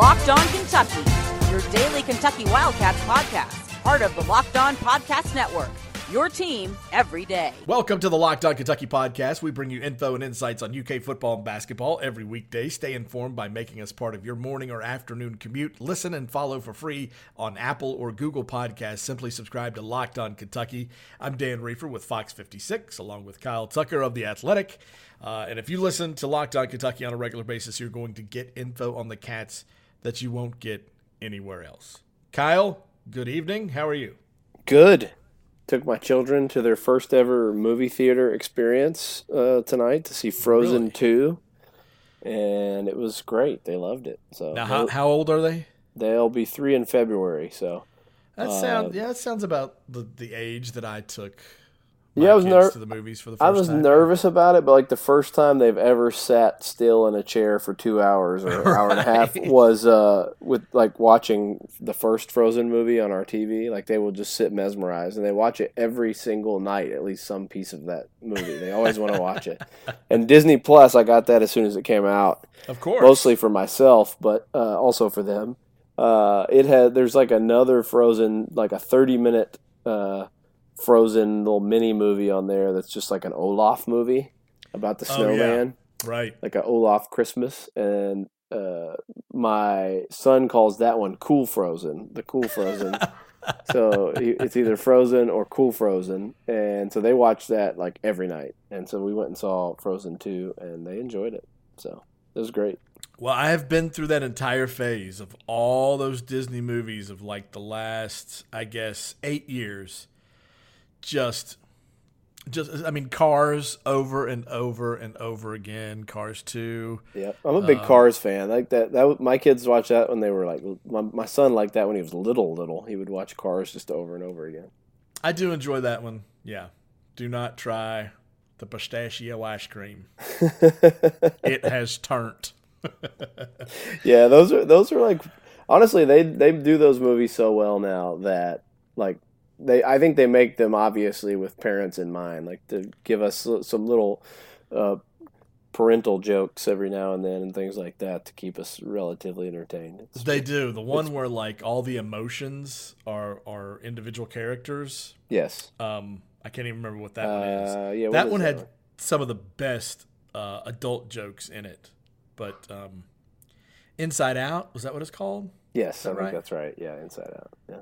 Locked On Kentucky, your daily Kentucky Wildcats podcast, part of the Locked On Podcast Network. Your team every day. Welcome to the Locked On Kentucky podcast. We bring you info and insights on UK football and basketball every weekday. Stay informed by making us part of your morning or afternoon commute. Listen and follow for free on Apple or Google Podcasts. Simply subscribe to Locked On Kentucky. I'm Dan Reefer with Fox 56, along with Kyle Tucker of The Athletic. Uh, and if you listen to Locked On Kentucky on a regular basis, you're going to get info on the Cats that you won't get anywhere else. Kyle, good evening. How are you? Good took my children to their first ever movie theater experience uh, tonight to see Frozen really? 2 and it was great. They loved it. So Now how, how old are they? They'll be 3 in February, so that sounds uh, yeah, that sounds about the the age that I took yeah, I was nervous the movies for the first I was time. nervous about it, but like the first time they've ever sat still in a chair for two hours or an hour and a half was uh, with like watching the first Frozen movie on our TV. Like they will just sit mesmerized, and they watch it every single night, at least some piece of that movie. They always want to watch it. And Disney Plus, I got that as soon as it came out. Of course, mostly for myself, but uh, also for them. Uh, it had there's like another Frozen, like a 30 minute uh, Frozen little mini movie on there that's just like an Olaf movie about the snowman. Oh, yeah. Right. Like an Olaf Christmas. And uh, my son calls that one Cool Frozen, the Cool Frozen. so it's either Frozen or Cool Frozen. And so they watch that like every night. And so we went and saw Frozen 2 and they enjoyed it. So it was great. Well, I have been through that entire phase of all those Disney movies of like the last, I guess, eight years just just I mean Cars over and over and over again. Cars two. Yeah, I'm a big um, Cars fan. Like that. That my kids watch that when they were like my, my son liked that when he was little. Little he would watch Cars just over and over again. I do enjoy that one. Yeah. Do not try the pistachio ice cream. it has turned. yeah, those are those are like honestly they they do those movies so well now that like they I think they make them obviously with parents in mind, like to give us some little uh, parental jokes every now and then and things like that to keep us relatively entertained. It's, they do the one where like all the emotions are are individual characters. Yes. Um, I can't even remember what that uh, one is. Yeah, that one that had one? some of the best uh, adult jokes in it, but um, Inside Out was that what it's called? Yes, I think right? that's right. Yeah, Inside Out. Yeah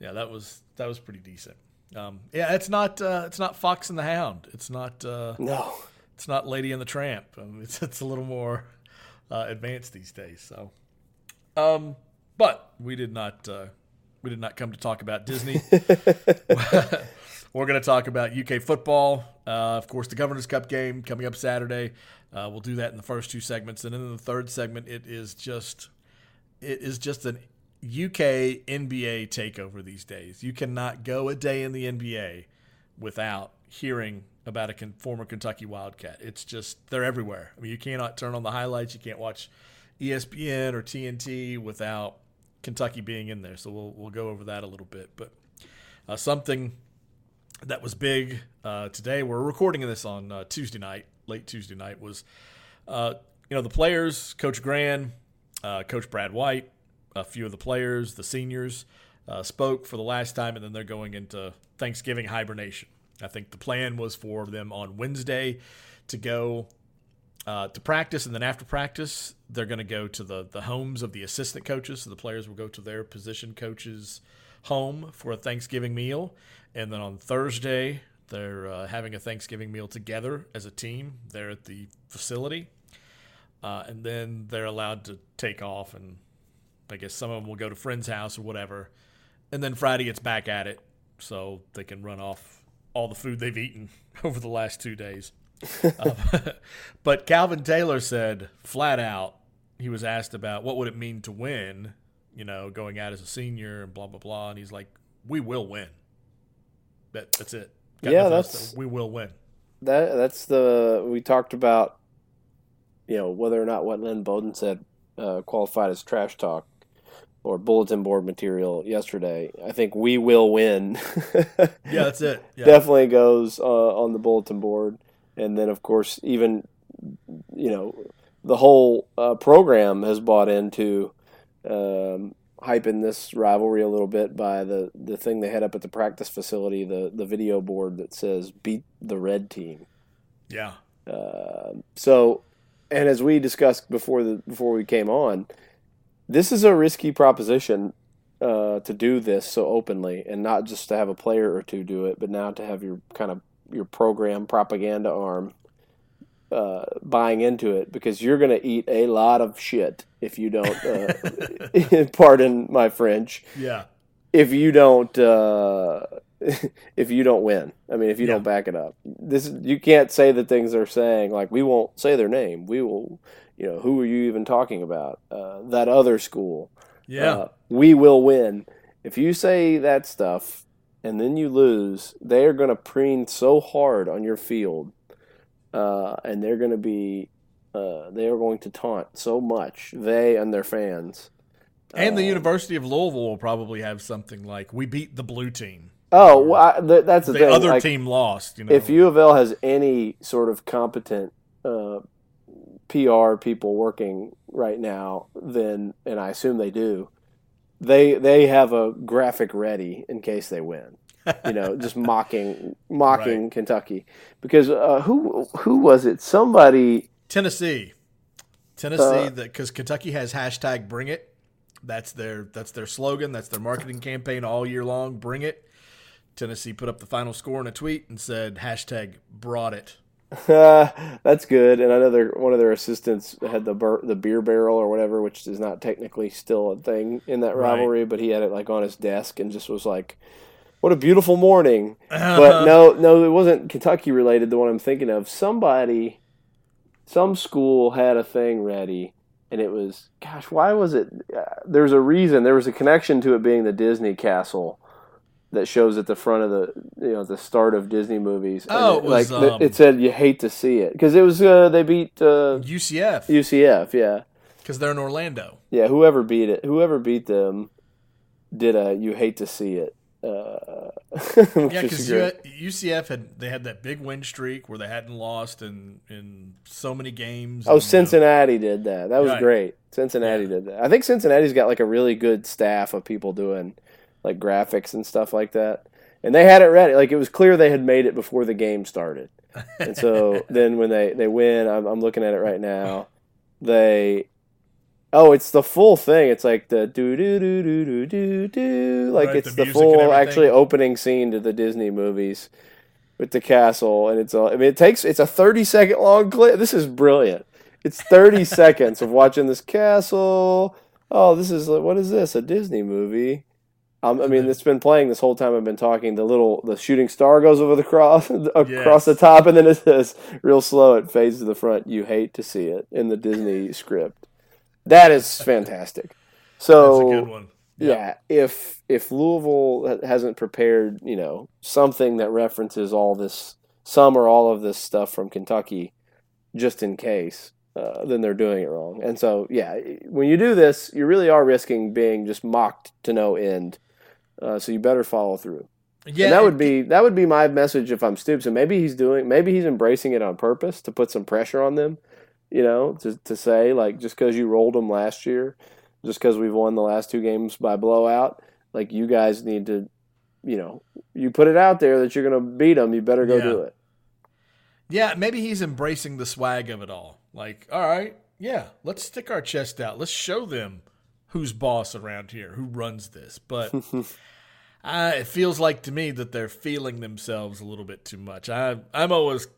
yeah, that was that was pretty decent. Um, yeah, it's not uh, it's not Fox and the Hound. It's not uh, no. It's not Lady and the Tramp. Um, it's it's a little more uh, advanced these days. So, um, but we did not uh, we did not come to talk about Disney. We're going to talk about UK football. Uh, of course, the Governor's Cup game coming up Saturday. Uh, we'll do that in the first two segments, and then in the third segment, it is just it is just an UK NBA takeover these days. You cannot go a day in the NBA without hearing about a former Kentucky Wildcat. It's just they're everywhere. I mean, you cannot turn on the highlights. You can't watch ESPN or TNT without Kentucky being in there. So we'll we'll go over that a little bit. But uh, something that was big uh, today. We're recording this on uh, Tuesday night, late Tuesday night. Was uh, you know the players, Coach Gran, uh, Coach Brad White, a few of the players, the seniors, uh, spoke for the last time, and then they're going into Thanksgiving hibernation. I think the plan was for them on Wednesday to go uh, to practice, and then after practice, they're going to go to the the homes of the assistant coaches. So the players will go to their position coaches' home for a Thanksgiving meal, and then on Thursday they're uh, having a Thanksgiving meal together as a team there at the facility, uh, and then they're allowed to take off and I guess some of them will go to friend's house or whatever, and then Friday it's back at it, so they can run off all the food they've eaten over the last two days. um, but Calvin Taylor said flat out, he was asked about what would it mean to win, you know, going out as a senior and blah blah blah, and he's like, "We will win." That that's it. Got yeah, that's we will win. That that's the we talked about, you know, whether or not what Lynn Bowden said uh, qualified as trash talk or bulletin board material yesterday. I think we will win. yeah, that's it. Yeah. Definitely goes uh, on the bulletin board, and then of course even you know the whole uh, program has bought into um, hyping this rivalry a little bit by the, the thing they had up at the practice facility, the, the video board that says "Beat the Red Team." Yeah. Uh, so, and as we discussed before the before we came on, this is a risky proposition uh, to do this so openly, and not just to have a player or two do it, but now to have your kind of your program propaganda arm uh, buying into it because you're going to eat a lot of shit if you don't. Uh, pardon my French. Yeah. If you don't, uh, if you don't win, I mean, if you Yeah. don't back it up, this you can't say the things they're saying. Like we won't say their name. We will, you know, who are you even talking about? Uh, that other school. Yeah. Uh, we will win. If you say that stuff and then you lose, they are going to preen so hard on your field, uh, and they're going to be, uh, they are going to taunt so much they and their fans. and the uh, University of Louisville will probably have something like, "We beat the blue team. Oh, well, I, th- that's the, The other like, team lost." You know. if U of L has any sort of competent uh, PR people working right now, then and I assume they do, they they have a graphic ready in case they win. You know, just mocking mocking Kentucky because uh, who who was it? Somebody. Tennessee, Tennessee, Uh, because Kentucky has hashtag Bring It. That's their that's their slogan. That's their marketing campaign all year long. Bring it. Tennessee put up the final score in a tweet and said hashtag Brought it. that's good, and I know their one of their assistants had the bur- the beer barrel or whatever, which is not technically still a thing in that Right. rivalry, but he had it like on his desk and just was like, "What a beautiful morning!" Uh-huh. But no, no, it wasn't Kentucky related. The one I'm thinking of, somebody, some school had a thing ready, and it was, gosh, why was it? Uh, there's a reason. There was a connection to it being the Disney castle. That shows at the front of the, you know, the start of Disney movies. Oh, it, it was, like um, it said, you hate to see it because it was uh, they beat uh, UCF UCF. Yeah, because they're in Orlando. yeah. Whoever beat it, whoever beat them, did a you hate to see it. Uh, Yeah, because. UCF had they had that big win streak where they hadn't lost in in so many games. Oh, and, you know, Cincinnati did that. That was Right. great. Cincinnati did that. I think Cincinnati's got like a really good staff of people doing like graphics and stuff like that. And they had it ready. Like it was clear they had made it before the game started. And so then when they they win, I'm, I'm looking at it right now. They Oh, it's the full thing. It's like the do do do do do do do. Like Right, it's the the, full actually opening scene to the Disney movies with the castle, and it's all. I mean, it takes. It's a thirty second long clip. This is brilliant. It's thirty seconds of watching this castle. Oh, this is what is this? A Disney movie? Um, I mean, it's been playing this whole time I've been talking. The little the shooting star goes over the cross across Yes. the top, and then it says real slow. It fades to the front. You hate to see it in the Disney script. That is fantastic. So That's a good one. yeah, if if Louisville hasn't prepared, you know, something that references all this, some or all of this stuff from Kentucky, just in case, uh, then they're doing it wrong. And so, yeah, when you do this, you really are risking being just mocked to no end. Uh, so you better follow through. Yeah, and that would be that would be my message if I'm Stoops. And maybe he's doing, maybe he's embracing it on purpose to put some pressure on them. You know, to to say like just because you rolled them last year, just because we've won the last two games by blowout, like you guys need to, you know, you put it out there that you're going to beat them. You better go Yeah. do it. Yeah, maybe he's embracing the swag of it all. Like, all right, yeah, let's stick our chest out. Let's show them who's boss around here, who runs this. But uh, it feels like to me that they're feeling themselves a little bit too much. I, I'm always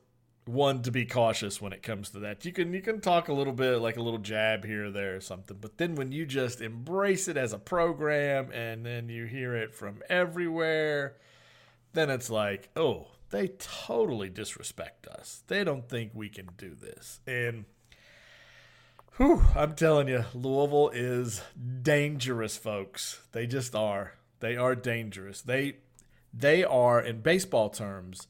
one to be cautious when it comes to that. You can you can talk a little bit like a little jab here or there or something, but then when you just embrace it as a program and then you hear it from everywhere, then it's like, oh, they totally disrespect us. They don't think we can do this. And whew, I'm telling you, Louisville is dangerous, folks. They just are. They are dangerous. They they are in baseball terms,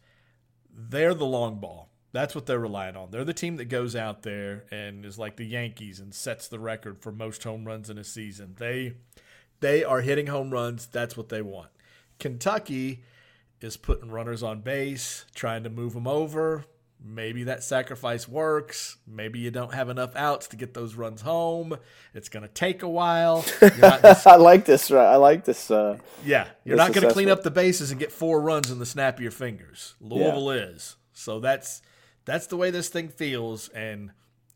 they're the long ball. That's what they're relying on. They're the team that goes out there and is like the Yankees and sets the record for most home runs in a season. They they are hitting home runs. That's what they want. Kentucky is putting runners on base, trying to move them over, maybe that sacrifice works. Maybe you don't have enough outs to get those runs home. It's going to take a while. Just, I like this. I like this. Uh, yeah, you're not going to clean up the bases and get four runs in the snap of your fingers. Louisville yeah. is. So that's that's the way this thing feels. And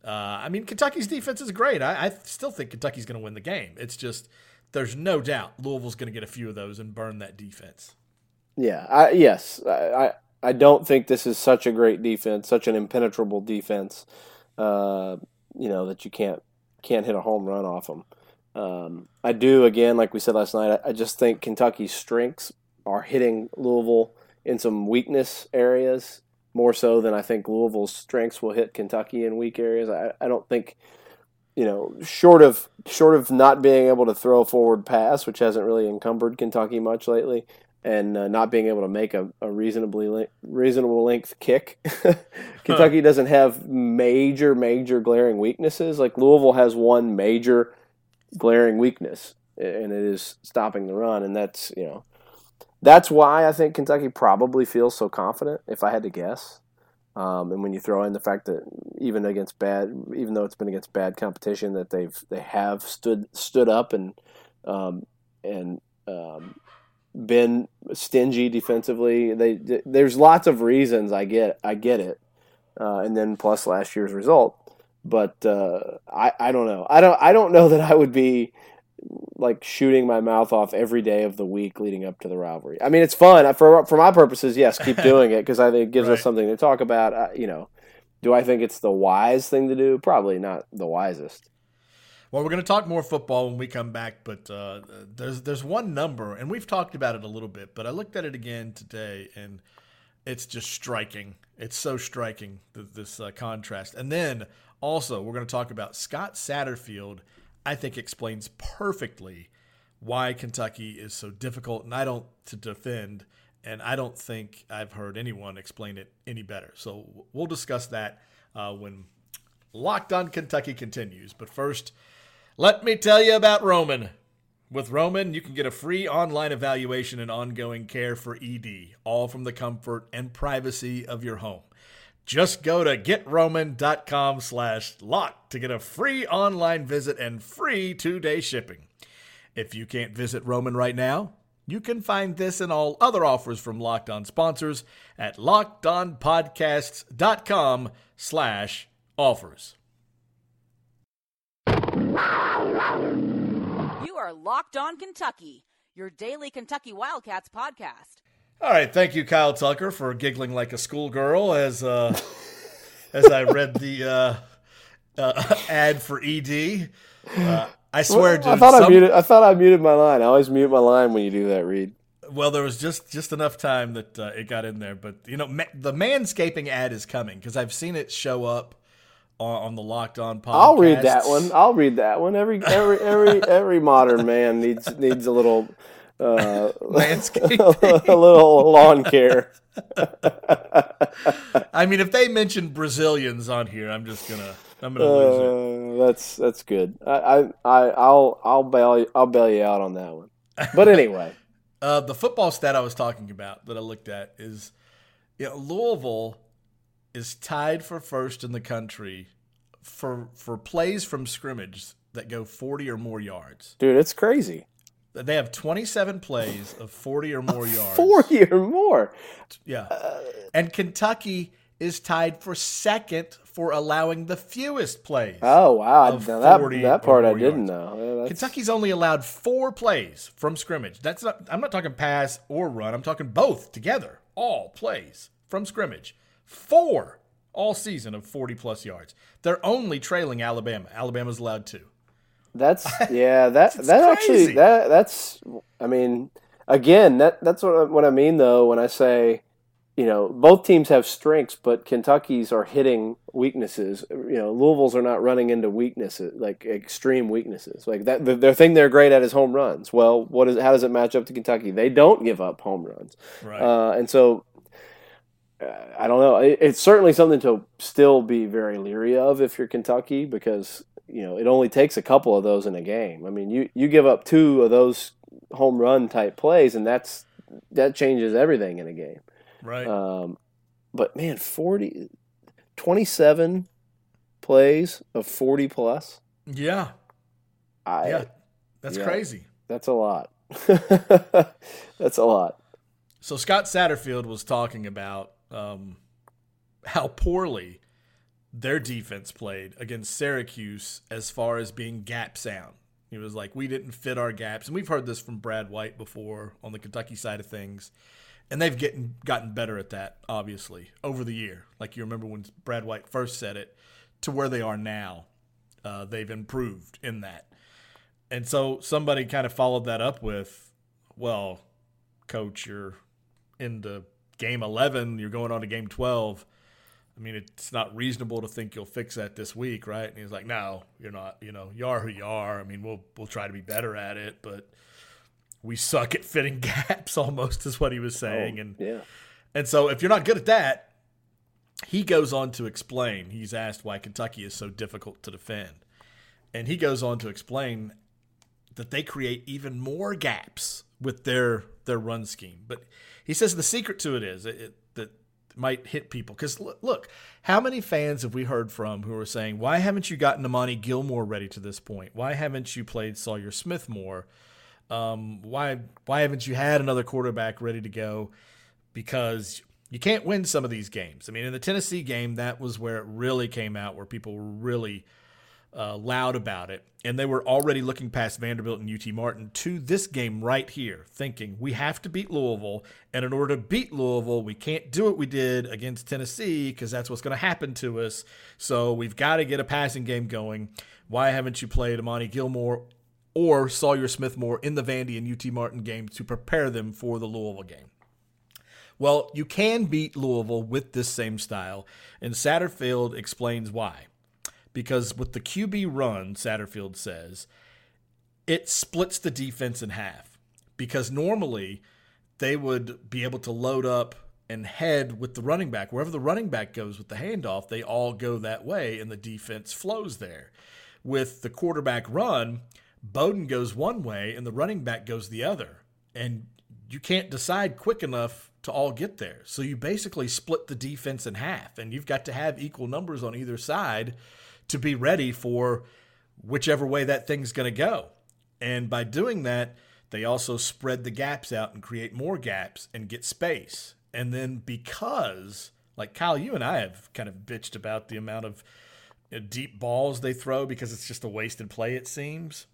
uh, I mean, Kentucky's defense is great. I, I still think Kentucky's going to win the game. It's just there's no doubt Louisville's going to get a few of those and burn that defense. Yeah. I, yes. I I don't think this is such a great defense, such an impenetrable defense. Uh, you know that you can't can't hit a home run off them. Um, I do again, like we said last night. I, I just think Kentucky's strengths are hitting Louisville in some weakness areas more so than I think Louisville's strengths will hit Kentucky in weak areas. I, I don't think you know, short of short of not being able to throw a forward pass, which hasn't really encumbered Kentucky much lately, and uh, not being able to make a, a reasonably le- reasonable length kick. Kentucky huh. doesn't have major major glaring weaknesses. Like Louisville has one major glaring weakness, and it is stopping the run, and that's you know that's why I think Kentucky probably feels so confident. If I had to guess. Um, and when you throw in the fact that even against bad, even though it's been against bad competition, that they've they have stood stood up and um, and um, been stingy defensively. They, they, there's lots of reasons. I get I get it, uh, and then plus last year's result. But uh, I I don't know. I don't I don't know that I would be like shooting my mouth off every day of the week leading up to the rivalry. I mean, it's fun for for my purposes. Yes, keep doing it because I think it gives right. us something to talk about. Uh, you know, do I think it's the wise thing to do? Probably not the wisest. Well, we're going to talk more football when we come back, but uh, there's there's one number, and we've talked about it a little bit, but I looked at it again today, and it's just striking. It's so striking this uh, contrast. And then also, we're going to talk about Scott Satterfield. I think explains perfectly why Kentucky is so difficult, and I don't to defend, and I don't think I've heard anyone explain it any better. So we'll discuss that uh, when Locked On Kentucky continues. But first. Let me tell you about Roman. With Roman, you can get a free online evaluation and ongoing care for ED, all from the comfort and privacy of your home. Just go to getroman.com slash lock to get a free online visit and free two-day shipping. If you can't visit Roman right now, you can find this and all other offers from Locked On sponsors at lockedonpodcasts.com slash offers. You are Locked On Kentucky, your daily Kentucky Wildcats podcast. All right, thank you, Kyle Tucker, for giggling like a schoolgirl as uh, as I read the uh, uh, ad for ED. Uh, I swear, well, I thought some... I muted. I thought I muted my line. I always mute my line when you do that, Reed. Well, there was just just enough time that uh, it got in there, but you know, ma- the manscaping ad is coming because I've seen it show up on, on the Locked On podcast. I'll read that one. I'll read that one. Every every every every modern man needs needs a little uh, landscape, a little lawn care. I mean, if they mention Brazilians on here, I'm just gonna I'm gonna uh, lose it. That's that's good. I I I'll I'll bail I'll bail you out on that one. But anyway, uh, the football stat I was talking about that I looked at is, you know, Louisville is tied for first in the country for for plays from scrimmage that go 40 or more yards. Dude, it's crazy. They have 27 plays of 40 or more yards. 40 or more. Yeah. Uh, and Kentucky is tied for second for allowing the fewest plays. Oh wow! Now that that part I didn't yards. know. Kentucky's only allowed four plays from scrimmage. That's not. I'm not talking pass or run. I'm talking both together. All plays from scrimmage four all season of 40 plus yards. They're only trailing Alabama. Alabama's allowed two. That's yeah. That that crazy. actually that that's. I mean, again, that that's what what I mean though when I say, you know, both teams have strengths, but Kentucky's are hitting weaknesses. You know, Louisville's are not running into weaknesses like extreme weaknesses. Like that, the, their thing they're great at is home runs. Well, what is how does it match up to Kentucky? They don't give up home runs, right? Uh, and so I don't know. It's certainly something to still be very leery of if you're Kentucky because you know it only takes a couple of those in a game. I mean, you you give up two of those home run type plays, and that's that changes everything in a game. Right. Um, but man, forty 27 plays of 40 plus. Yeah. I, yeah. That's yeah. crazy. That's a lot. That's a lot. So Scott Satterfield was talking about um, how poorly their defense played against Syracuse as far as being gap sound. He was like, we didn't fit our gaps, and we've heard this from Brad White before on the Kentucky side of things, and they've getting gotten better at that, obviously, over the year. Like you remember when Brad White first said it, to where they are now, uh, they've improved in that. And so somebody kind of followed that up with, well, coach, you're into game 11, you're going on to game 12. I mean, it's not reasonable to think you'll fix that this week, right? And he's like, no, you're not. You know, you are who you are. I mean, we'll we'll try to be better at it, but we suck at fitting gaps. Almost is what he was saying, Oh, and yeah. and so if you're not good at that, he goes on to explain. He's asked why Kentucky is so difficult to defend, and he goes on to explain that they create even more gaps with their their run scheme. But he says the secret to it is it, it, that might hit people because look, look, how many fans have we heard from who are saying, "Why haven't you gotten Amani Gilmore ready to this point? Why haven't you played Sawyer Smith more? Um, why why haven't you had another quarterback ready to go?" Because you can't win some of these games. I mean, in the Tennessee game, that was where it really came out, where people were really uh, loud about it. And they were already looking past Vanderbilt and UT Martin to this game right here, thinking we have to beat Louisville. And in order to beat Louisville, we can't do what we did against Tennessee because that's what's going to happen to us. So we've got to get a passing game going. Why haven't you played Amani Gilmore or Sawyer Smith more in the Vandy and UT Martin game to prepare them for the Louisville game? Well, you can beat Louisville with this same style, and Satterfield explains why because with the QB run, Satterfield says, it splits the defense in half. Because normally they would be able to load up and head with the running back. Wherever the running back goes with the handoff, they all go that way and the defense flows there. With the quarterback run, Bowden goes one way and the running back goes the other. And you can't decide quick enough to all get there. So you basically split the defense in half and you've got to have equal numbers on either side to be ready for whichever way that thing's going to go. And by doing that, they also spread the gaps out and create more gaps and get space. And then because, like Kyle, you and I have kind of bitched about the amount of know, deep balls they throw because it's just a wasted play, it seems.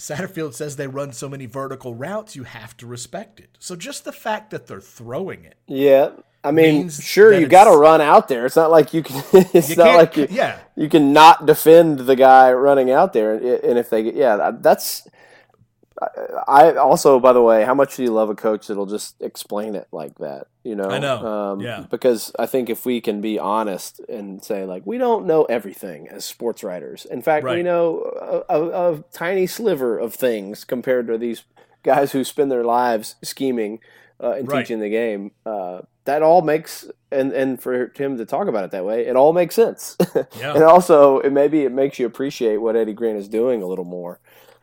Satterfield says they run so many vertical routes, you have to respect it. So just the fact that they're throwing it Yeah. I mean, sure, you got to run out there. It's not like you can. It's You not like you. yeah. You can not defend the guy running out there, and if they, get yeah, that's. I also, by the way, how much do you love a coach that'll just explain it like that? You know, I know. Um, Yeah. Because I think if we can be honest and say like we don't know everything as sports writers. In fact, we know a, a, a tiny sliver of things compared to these guys who spend their lives scheming uh, and Right. teaching the game. Uh, that all makes and and for him to talk about it that way, it all makes sense. Yeah. and also, it maybe it makes you appreciate what Eddie Gran is doing a little more.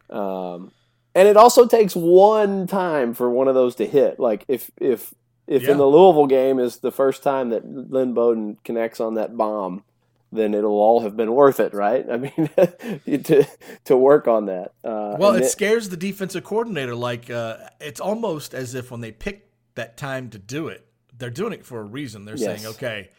Um, and it also takes one time for one of those to hit. Like if if if Yeah. in the Louisville game is the first time that Lynn Bowden connects on that bomb, then it'll all have been worth it, right? I mean, to to work on that. Uh, Well, it it- scares the defensive coordinator. Like uh, it's almost as if when they pick that time to do it, they're doing it for a reason. They're Yes. saying, okay,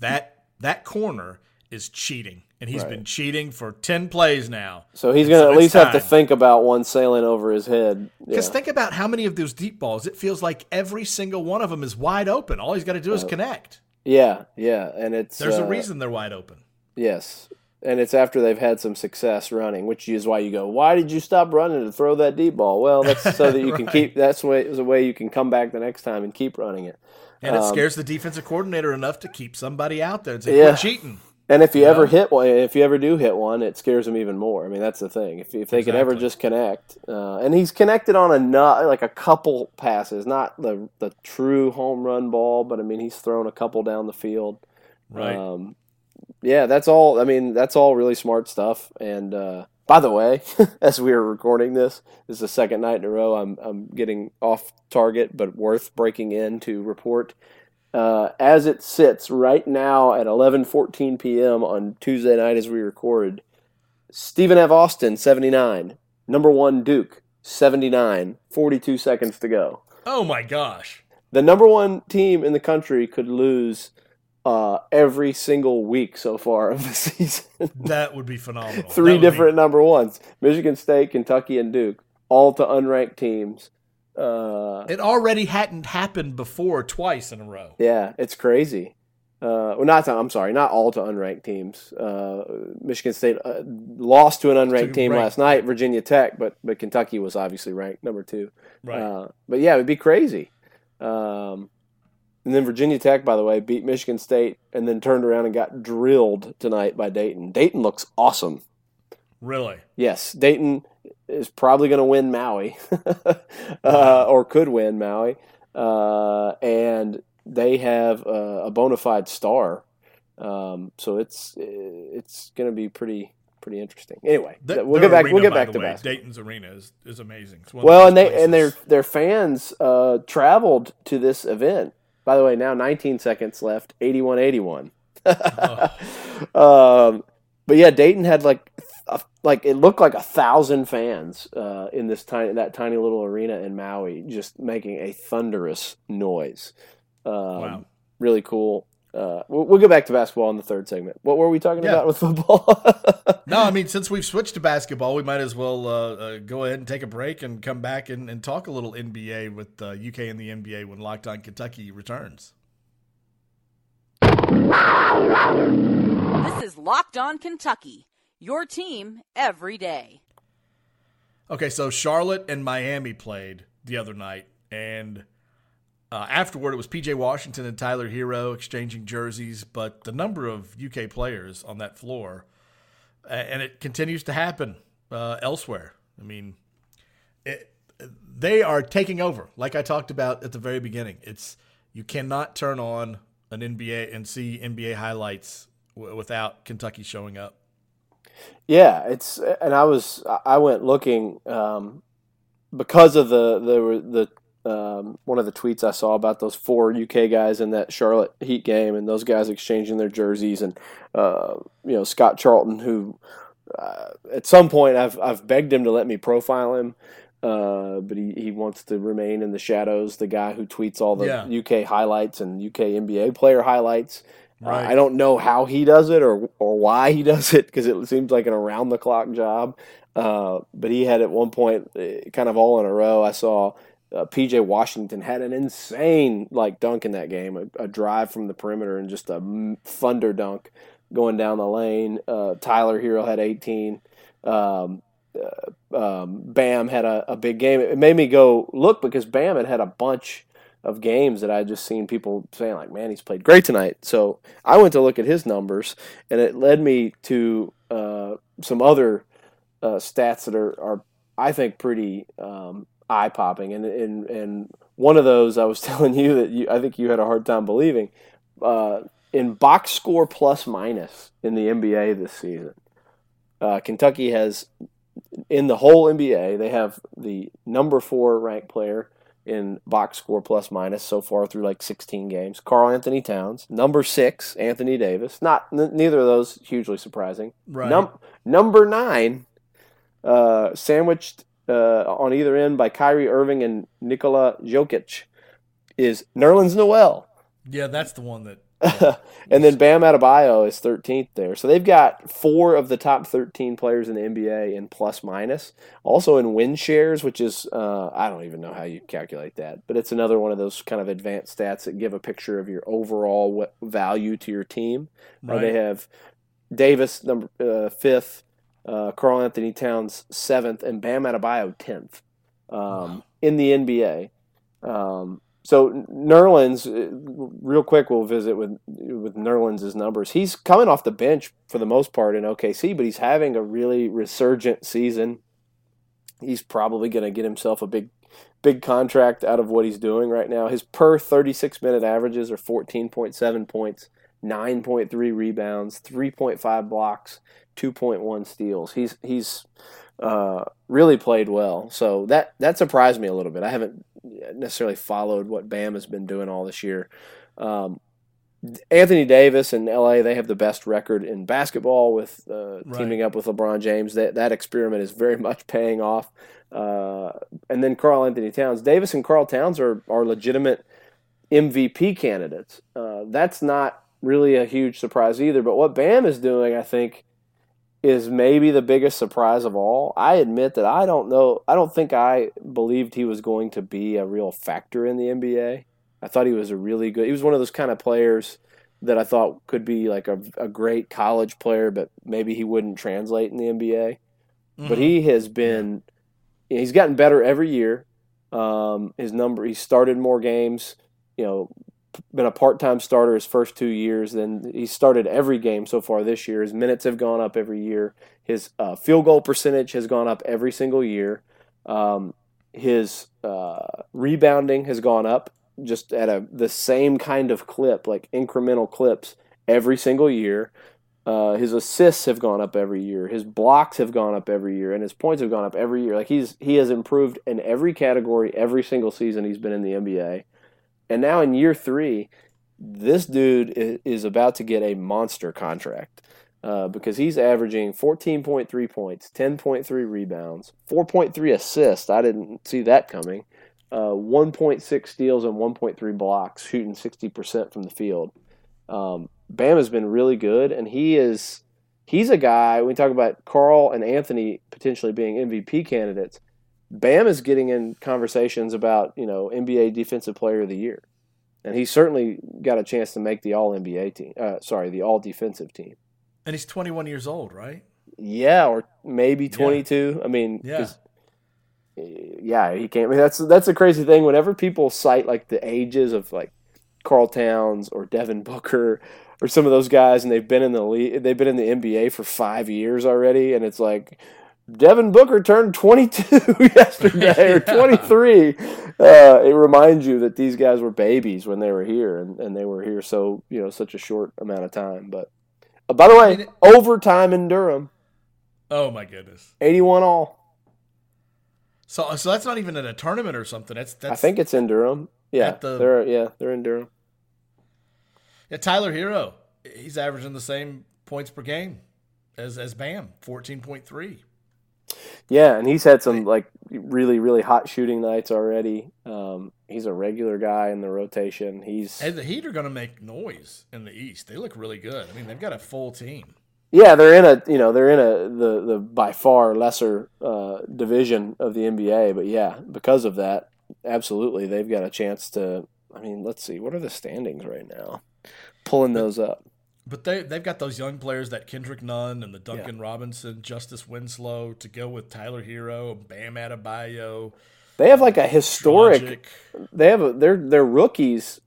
that that corner is cheating, and he's Right. been cheating for ten plays now. so he's going to so at it's least have to think about one sailing over his head. Yeah. Because think about how many of those deep balls. It feels like every single one of them is wide open. All he's got to do is connect. yeah, yeah, and it's There's a uh, reason they're wide open. Yes. And it's after they've had some success running, which is why you go, why did you stop running to throw that deep ball? Well, that's so that you can keep, that's the way, is a way you can come back the next time and keep running it. And it Um, scares the defensive coordinator enough to keep somebody out there and say, Yeah. "Quit cheating." And if you Yeah. ever hit one, if you ever do hit one, it scares them even more. I mean, that's the thing. If, if they can ever just connect, uh, and he's connected on a nut, like a couple passes, not the the true home run ball, but I mean, he's thrown a couple down the field. Right. Um, yeah, that's all. I mean, that's all really smart stuff. And uh, by the way, as we are recording this, this is the second night in a row I'm I'm getting off target, but worth breaking in to report. Uh, as it sits right now at 11:14 p.m. on Tuesday night as we record, Stephen F. Austin 79, number one Duke 79, 42 seconds to go. Oh my gosh! The number one team in the country could lose uh, every single week so far of the season. That would be phenomenal. Three would be- different number ones: Michigan State, Kentucky, and Duke, all to unranked teams. Uh, It already hadn't happened before twice in a row. yeah, it's crazy. Uh, well, not to, I'm sorry, not all to unranked teams. Uh, Michigan State uh, lost to an unranked To team ranked. last night, Virginia Tech, but but Kentucky was obviously ranked number two. Right. Uh, but yeah, it would be crazy. Um, and then Virginia Tech, by the way, beat Michigan State and then turned around and got drilled tonight by Dayton. Dayton looks awesome. Really? Yes, Dayton is probably going to win Maui, uh, or could win Maui, uh, and they have uh, a bona fide star. Um, so it's it's going to be pretty pretty interesting. Anyway, Th- we'll get back. arena, we'll get back to way, basketball. Dayton's arena is, is amazing. Well, and they and their their fans uh, traveled to this event. By the way, now 19 seconds left. 81-81. um, but yeah, Dayton had like a, like it looked like a thousand fans uh, in this tiny that tiny little arena in Maui, just making a thunderous noise. Um, Wow. Really cool. Uh, we'll, we'll get back to basketball in the third segment. What were we talking Yeah. about with football? No, I mean, since we've switched to basketball, we might as well uh, uh, go ahead and take a break and come back and, and talk a little NBA with uh, UK and the NBA when Locked On Kentucky returns. This is Locked On Kentucky, your team every day. Okay, so Charlotte and Miami played the other night, and uh, afterward it was PJ Washington and Tyler Herro exchanging jerseys, but the number of UK players on that floor, and it continues to happen uh, elsewhere. I mean, it, they are taking over, like I talked about at the very beginning. It's you cannot turn on an NBA and see NBA highlights w- without Kentucky showing up. Yeah, it's and I was I went looking um, because of the the the um, one of the tweets I saw about those four UK guys in that Charlotte Heat game and those guys exchanging their jerseys and uh, you know Scott Charlton who uh, at some point I've I've begged him to let me profile him. Uh, but he, he wants to remain in the shadows. The guy who tweets all the Yeah. UK highlights and UK NBA player highlights. Uh, I don't know how he does it or or why he does it because it seems like an around the clock job. Uh, but he had at one point, uh, kind of all in a row. I saw uh, PJ Washington had an insane like dunk in that game, a, a drive from the perimeter and just a thunder dunk going down the lane. Uh, Tyler Herro had 18. Um, uh, um, Bam had a, a big game. It made me go look because Bam had had a bunch of games that I just seen people saying like, "Man, he's played great tonight." So I went to look at his numbers, and it led me to uh, some other uh, stats that are, are I think pretty um, eye popping. And, and and one of those I was telling you that you, I think you had a hard time believing uh, in box score plus minus in the NBA this season. Uh, Kentucky has in the whole NBA they have the number four ranked player in box score plus minus so far through like 16 games. Karl-Anthony Towns, number six, Anthony Davis. Not n- neither of those hugely surprising. Right. Num- number nine, uh, sandwiched uh, on either end by Kyrie Irving and Nikola Jokic, is Nerlens Noel. Yeah, that's the one that. and then Bam Adebayo is 13th there. So they've got four of the top 13 players in the NBA in plus minus. Also in win shares, which is, uh, I don't even know how you calculate that, but it's another one of those kind of advanced stats that give a picture of your overall w- value to your team. Uh, Right. they have Davis, number uh, fifth, uh, Karl-Anthony Towns, seventh, and Bam Adebayo, 10th um, in the NBA. Um, so Nerlens, uh, real quick, we'll visit with with Nerlens' numbers. He's coming off the bench for the most part in OKC, but he's having a really resurgent season. He's probably going to get himself a big big contract out of what he's doing right now. His per 36 minute averages are 14.7 points, 9.3 rebounds, 3.5 blocks, 2.1 steals. He's he's uh, really played well. So that that surprised me a little bit. I haven't necessarily followed what Bam has been doing all this year. Um, Anthony Davis and LA, they have the best record in basketball with uh, Right. teaming up with LeBron James. That that experiment is very much paying off. Uh, and then Karl-Anthony Towns, Davis and Karl Towns are are legitimate MVP candidates. Uh, that's not really a huge surprise either. But what Bam is doing, I think, is maybe the biggest surprise of all. I admit that I don't know. I don't think I believed he was going to be a real factor in the NBA. I thought he was a really good. He was one of those kind of players that I thought could be like a, a great college player, but maybe he wouldn't translate in the NBA. But he has been, he's gotten better every year. Um, his number, he started more games. You know, been a part-time starter his first two years. Then he started every game so far this year. His minutes have gone up every year. His uh, field goal percentage has gone up every single year. Um, his uh, rebounding has gone up just at a the same kind of clip, like incremental clips every single year. Uh, his assists have gone up every year. His blocks have gone up every year, and his points have gone up every year. Like he's he has improved in every category every single season he's been in the NBA. And now in year three, this dude is, about to get a monster contract uh, because he's averaging 14.3 points, 10.3 rebounds, 4.3 assists. I didn't see that coming. Uh, 1.6 steals and 1.3 blocks, shooting 60% from the field. Um, Bam has been really good, and he is he's a guy. We talk about Karl and Anthony potentially being MVP candidates. Bam is getting in conversations about you know NBA Defensive Player of the Year, and he certainly got a chance to make the All NBA team. Uh, sorry, the All Defensive team. And he's 21 years old, right? Yeah, or maybe twenty two. I mean, Yeah. yeah, he can't. I mean, that's that's a crazy thing. Whenever people cite like the ages of like Karl Towns or Devin Booker or some of those guys, and they've been in the league, they've been in the NBA for five years already, and it's like Devin Booker turned 22 yesterday or 23. Uh, it reminds you that these guys were babies when they were here, and, and they were here so you know such a short amount of time. But uh, by the way, mean, overtime in Durham, Oh my goodness. 81 all. So so that's not even in a tournament or something. That's that's I think it's in Durham. Yeah, the- they're yeah they're in Durham. yeah, Tyler Herro. He's averaging the same points per game as as Bam, 14.3. Yeah, and he's had some like really really hot shooting nights already. Um, he's a regular guy in the rotation. He's And the Heat are going to make noise in the East. They look really good. I mean, they've got a full team. yeah they're in a you know they're in a the the by far lesser uh, division of the NBA, but yeah because of that absolutely they've got a chance to. I mean, let's see what are the standings right now. Pulling those up. But they they've got those young players that Kendrick Nunn and the Duncan Robinson, Justice Winslow to go with Tyler Herro, Bam Adebayo, They have like a historic Dragic. they have a, they're they're rookies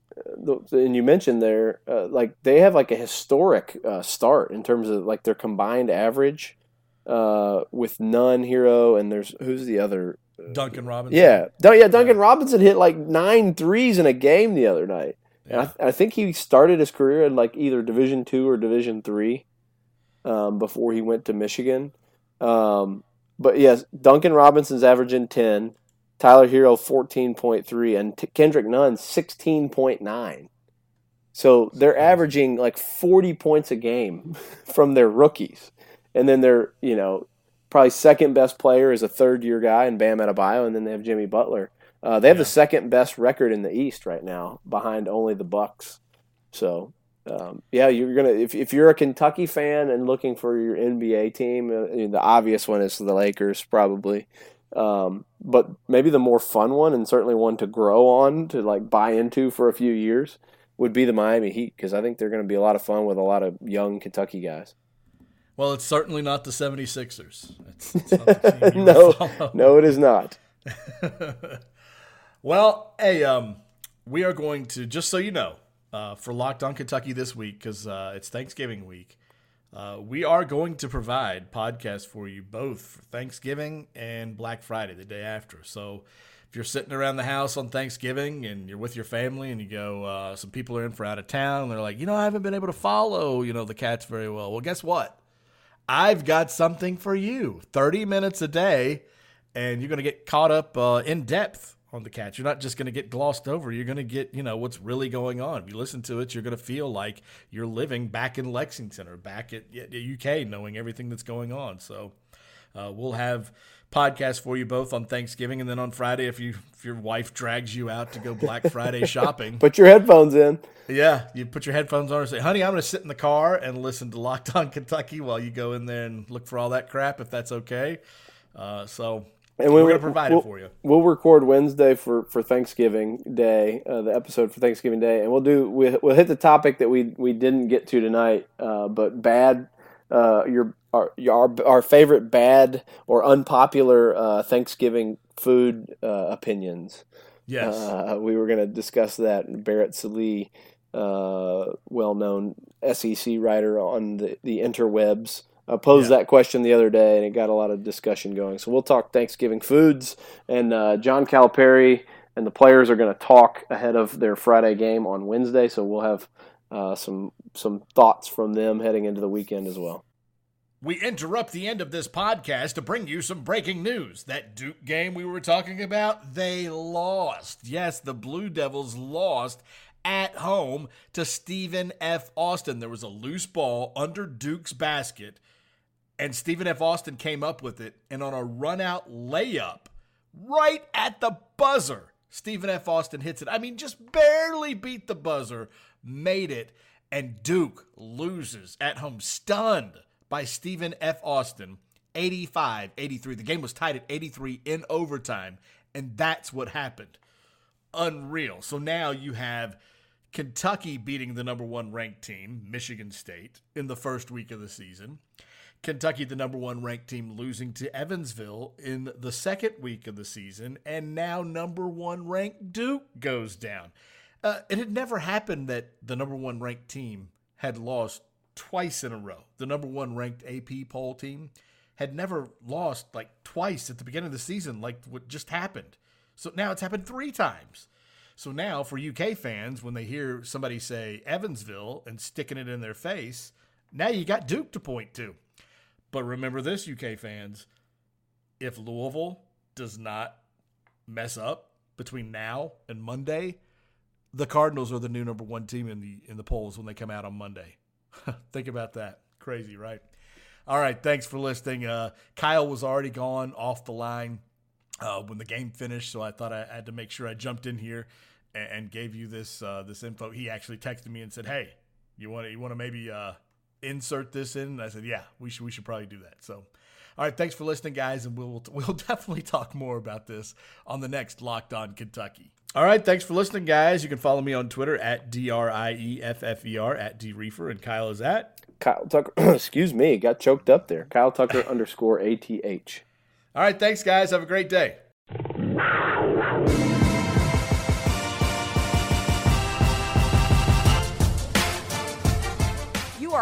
uh, and you mentioned they're uh, like they have like a historic uh, start in terms of like their combined average uh, with Nunn Herro and there's who's the other Duncan Robinson. yeah yeah. Duncan Robinson hit like nine threes in a game the other night Yeah. I, I think he started his career in like either Division two or Division three um, before he went to Michigan um, but yes Duncan Robinson's averaging ten Tyler Herro 14.3 and T- Kendrick Nunn 16.9. So they're averaging like 40 points a game from their rookies. And then they're you know, probably second best player is a third year guy and Bam Adebayo and then they have Jimmy Butler. Uh, they have Yeah. the second best record in the East right now behind only the Bucks. So um, yeah, you're gonna if, if you're a Kentucky fan and looking for your NBA team, uh, the obvious one is the Lakers probably. Um, but maybe the more fun one and certainly one to grow on to like buy into for a few years would be the Miami Heat because I think they're going to be a lot of fun with a lot of young Kentucky guys. Well, it's certainly not the 76ers. It's, it's not the no, no, it is not. well, hey, um, we are going to just so you know, uh, for Locked On Kentucky this week because uh, it's Thanksgiving week. Uh, we are going to provide podcasts for you both for Thanksgiving and Black Friday, the day after. So if you're sitting around the house on Thanksgiving and you're with your family and you go, uh, some people are in for out of town, and they're like, you know, I haven't been able to follow, you know, the cats very well. Well, guess what? I've got something for you. 30 minutes a day, and you're going to get caught up uh, in depth on the Cats. You're not just going to get glossed over. You're going to get, you know, what's really going on. If you listen to it, you're going to feel like you're living back in Lexington or back at, at UK, knowing everything that's going on. So uh, we'll have podcasts for you both on Thanksgiving and then on Friday if you if your wife drags you out to go Black Friday shopping. Put your headphones in. Yeah, you put your headphones on and say, "Honey, I'm going to sit in the car and listen to Locked On Kentucky while you go in there and look for all that crap if that's okay." Uh, so and we, are going to provide we'll, it for you. We'll record Wednesday for, for Thanksgiving Day, uh, the episode for Thanksgiving Day, and we'll do we, we'll hit the topic that we we didn't get to tonight, uh, but bad uh, your our, our our favorite bad or unpopular uh, Thanksgiving food uh, opinions. Yes, uh, we were going to discuss that. Barrett Sallee, well known SEC writer on the the interwebs uh, posed yeah. that question the other day, and it got a lot of discussion going. So we'll talk Thanksgiving foods, and uh, John Calipari and the players are going to talk ahead of their Friday game on Wednesday. So we'll have uh, some some thoughts from them heading into the weekend as well. We interrupt the end of this podcast to bring you some breaking news. That Duke game we were talking about, they lost. Yes, the Blue Devils lost at home to Stephen F. Austin. There was a loose ball under Duke's basket and Stephen F. Austin came up with it. And on a run out layup, right at the buzzer, Stephen F. Austin hits it. I mean, just barely beat the buzzer, made it. And Duke loses at home, stunned by Stephen F. Austin, 85 83. The game was tied at 83 in overtime. And that's what happened. Unreal. So now you have Kentucky beating the number one ranked team, Michigan State, in the first week of the season. Kentucky, the number one ranked team, losing to Evansville in the second week of the season, and now number one ranked Duke goes down. Uh, it had never happened that the number one ranked team had lost twice in a row. The number one ranked AP poll team had never lost like twice at the beginning of the season, like what just happened. So now it's happened three times. So now for UK fans, when they hear somebody say Evansville and sticking it in their face, now you got Duke to point to. But remember this, UK fans, if Louisville does not mess up between now and Monday, the Cardinals are the new number one team in the in the polls when they come out on Monday. Think about that. Crazy, right? All right, thanks for listening. Uh, Kyle was already gone off the line uh, when the game finished, so I thought I had to make sure I jumped in here and, and gave you this uh, this info. He actually texted me and said, "Hey, you want you want to maybe uh, insert this in? And I said, yeah, we should we should probably do that. So, all right, thanks for listening, guys, and we'll we'll definitely talk more about this on the next Locked On Kentucky. All right, thanks for listening, guys. You can follow me on Twitter at D R I E F F E R at DRieffer, and Kyle is at Kyle Tucker. excuse me, got choked up there. Kyle Tucker underscore A T H. All right, thanks, guys. Have a great day.